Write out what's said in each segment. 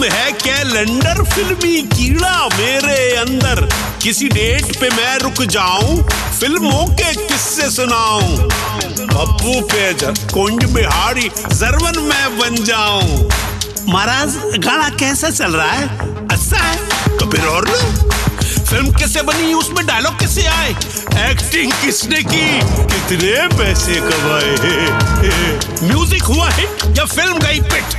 नाम है कैलेंडर फिल्मी कीड़ा मेरे अंदर। किसी डेट पे मैं रुक जाऊँ, फ़िल्मों के किस्से सुनाऊं। पप्पू पे कुंज बिहारी जरवन मैं बन जाऊँ। महाराज, गाना कैसा चल रहा है? अच्छा है? तो फिर और लो फ़िल्म कैसे बनी, उसमें डायलॉग कैसे आए? एक्टिंग किसने की? कितने पैसे कमाए म्यूज़िक हुआ हिट या फ़िल्म गई पिट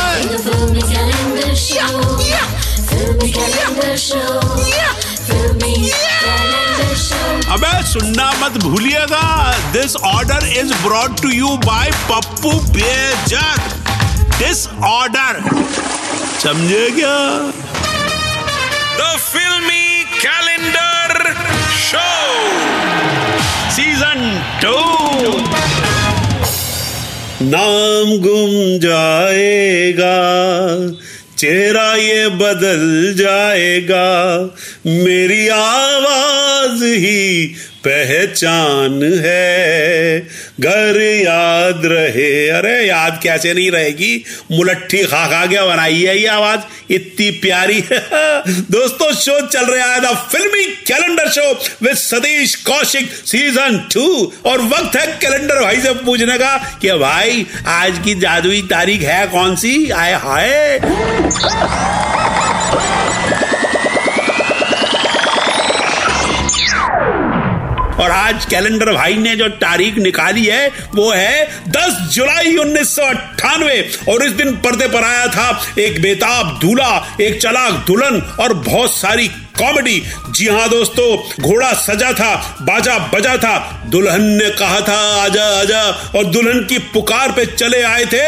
सुनना मत भूलिएगा। This order is brought to you by Pappu Bejak. This order समझे क्या? The Filmy Calendar show season two नाम गुम जाएगा। चेहरा ये बदल जाएगा। मेरी आवाज़ ही पहचान है। घर याद रहे। अरे, याद कैसे नहीं रहेगी? मुलट्ठी खा खा के बनाई है ये आवाज़। इतनी प्यारी। दोस्तों, शो चल रहा है the Filmy Calendar show with Satish Kaushik season two. और वक्त है कैलेंडर भाई से पूछने का कि भाई, आज की जादुई तारीख है कौन सी? आए हाय। और आज कैलेंडर भाई ने जो तारीख निकाली है वो है 10 जुलाई उन्नीस सौ अट्ठानवे। और इस दिन पर्दे पर आया था एक बेताब दूल्हा एक चलाक दुल्हन और बहुत सारी कॉमेडी। जी हाँ दोस्तों घोड़ा सजा था बाजा बजा था दुल्हन ने कहा था आजा आजा। और दुल्हन की पुकार पे चले आए थे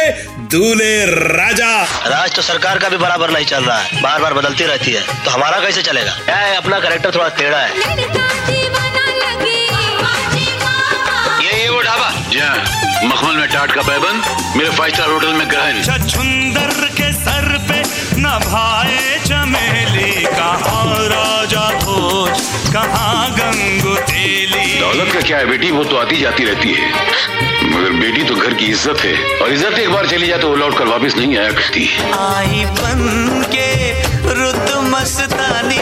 दूल्हे राजा। राज तो सरकार का भी बराबर नहीं चल रहा है बार बार बदलती रहती है तो हमारा कैसे चलेगा? अपना करेक्टर थोड़ा टेढ़ा है। ढाबा जी हाँ मखमल में टाट का बैबन मेरे फाइव स्टार होटल में ग्रहण। छछुंदर के सर पे नभाए चमेली कहाँ राजा भोज कहाँ गंगू तेली। दौलत का क्या है बेटी? वो तो आती जाती रहती है। मगर बेटी तो घर की इज़्ज़त है। और इज़्ज़त एक बार चली जाए तो वो लौट कर वापस नहीं आया करती। आई बन के रुत मस्तानी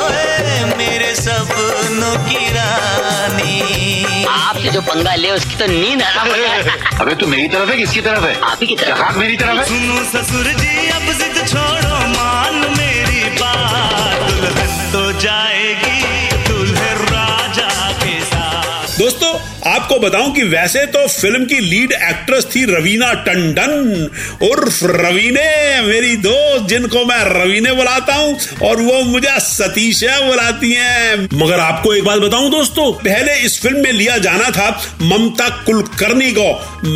ओए। मेरे सपनों की रानी। आपसे जो पंगा ले उसकी तो नींद हराम हो जाए। अबे तू मेरी तरफ़ है किसकी तरफ़ है? आप ही की तरफ़। आप मेरी तरफ़ है? सुनो ससुर जी अब जिद छोड़ो मान मेरी बात। दुल्हन तो जाएगी आपको बताऊँ कि वैसे तो फ़िल्म की लीड एक्ट्रेस थी रवीना टंडन, उर्फ़ रवीने, मेरी दोस्त जिनको मैं रवीने बुलाता हूँ, और वो मुझे सतीशा बुलाती हैं। मगर आपको एक बात बताऊँ दोस्तों, पहले इस फ़िल्म में लिया जाना था ममता कुलकर्णी को,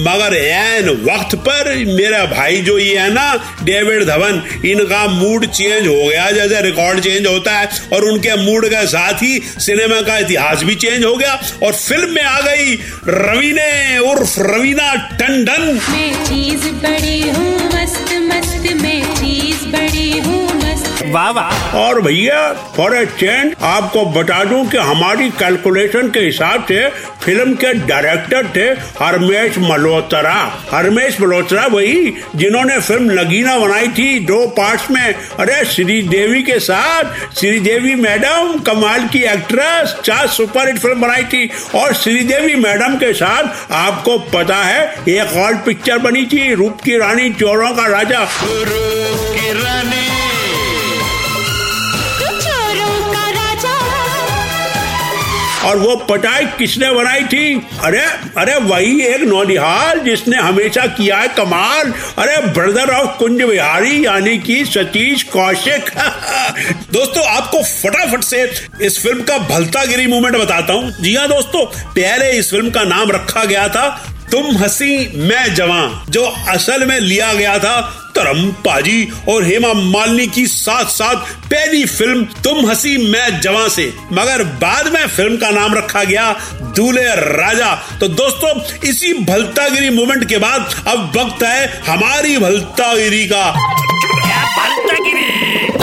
मगर एन वक्त पर मेरा भाई जो ये है ना, डेविड धवन, इनका मूड चेंज हो गया, जैसे रिकॉर्ड चेंज होता है, और उनके मूड के साथ ही सिनेमा का इतिहास भी चेंज हो गया, और फ़िल्म में आ गई रवीने उर्फ़ रवीना टंडन। मैं चीज़ बड़ी हूँ। वाह वाह। और भैया फॉर ए चेंज आपको बता दूँ कि हमारी कैलकुलेशन के हिसाब से फ़िल्म के डायरेक्टर थे हरमेश मल्होत्रा। हरमेश मल्होत्रा वही जिन्होंने फ़िल्म नगीना बनाई थी दो पार्ट्स में। अरे श्रीदेवी के साथ श्रीदेवी मैडम कमाल की एक्ट्रेस चार सुपर हिट फ़िल्म बनाई थी। और श्रीदेवी मैडम के साथ आपको पता है एक और पिक्चर बनी थी रूप की रानी चोरों का राजा। रूप की रानी और वो पटाई किसने बनाई थी? अरे अरे वही एक नौनिहाल जिसने हमेशा किया है कमाल। अरे ब्रदर ऑफ़ कुंज बिहारी यानी कि सतीश कौशिक। दोस्तों, आपको फटाफट से इस फ़िल्म का भलता गिरी मूवमेंट बताता हूँ। जी हाँ दोस्तों, पहले इस फ़िल्म का नाम रखा गया था, तुम हसी मैं जवां जो असल में लिया गया था तरम पाजी और हेमा मालिनी की साथ साथ पहली फ़िल्म तुम हसी मैं जवां से। मगर बाद में फ़िल्म का नाम रखा गया दूल्हे राजा। तो दोस्तों, इसी भलतागिरी मोमेंट के बाद अब वक्त है हमारी भलतागिरी का।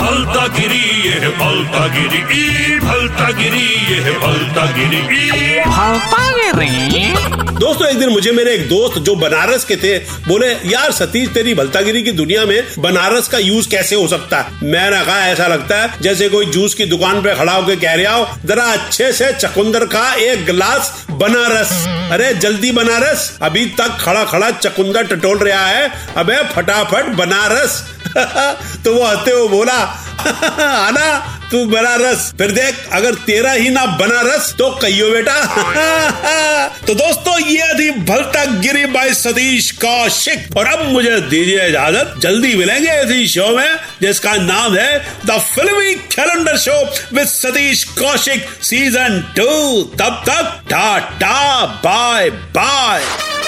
भलतागिरी ये है भलतागिरी, ई भलतागिरी ये है भलतागिरी, ई। भलता गिरी दोस्तों, एक दिन मुझे मेरे एक दोस्त जो बनारस के थे, बोले, यार सतीश, तेरी भलतागिरी की दुनिया में बनारस का यूज़ कैसे हो सकता? है मैंने कहा, ऐसा लगता है, जैसे कोई जूस की दुकान पे खड़ा होकर कह रहा हो, जरा अच्छे से चकुंदर का एक गिलास बनारस। अरे, जल्दी बनारस। अभी तक खड़ा खड़ा चकुंदर टटोल रहा है। अबे, फटाफट बनारस। तो वो हँसते हुए बोला, आना, तू बनारस। फिर देख, अगर तेरा ही ना बनारस तो कहियो बेटा। तो दोस्तों, ये थी भलता गिरी बाई सतीश कौशिक। और अब मुझे दीजिए इजाज़त, जल्दी मिलेंगे इसी शो में, जिसका नाम है the Filmy Calendar show with Satish Kaushik season two तब तक, tata bye bye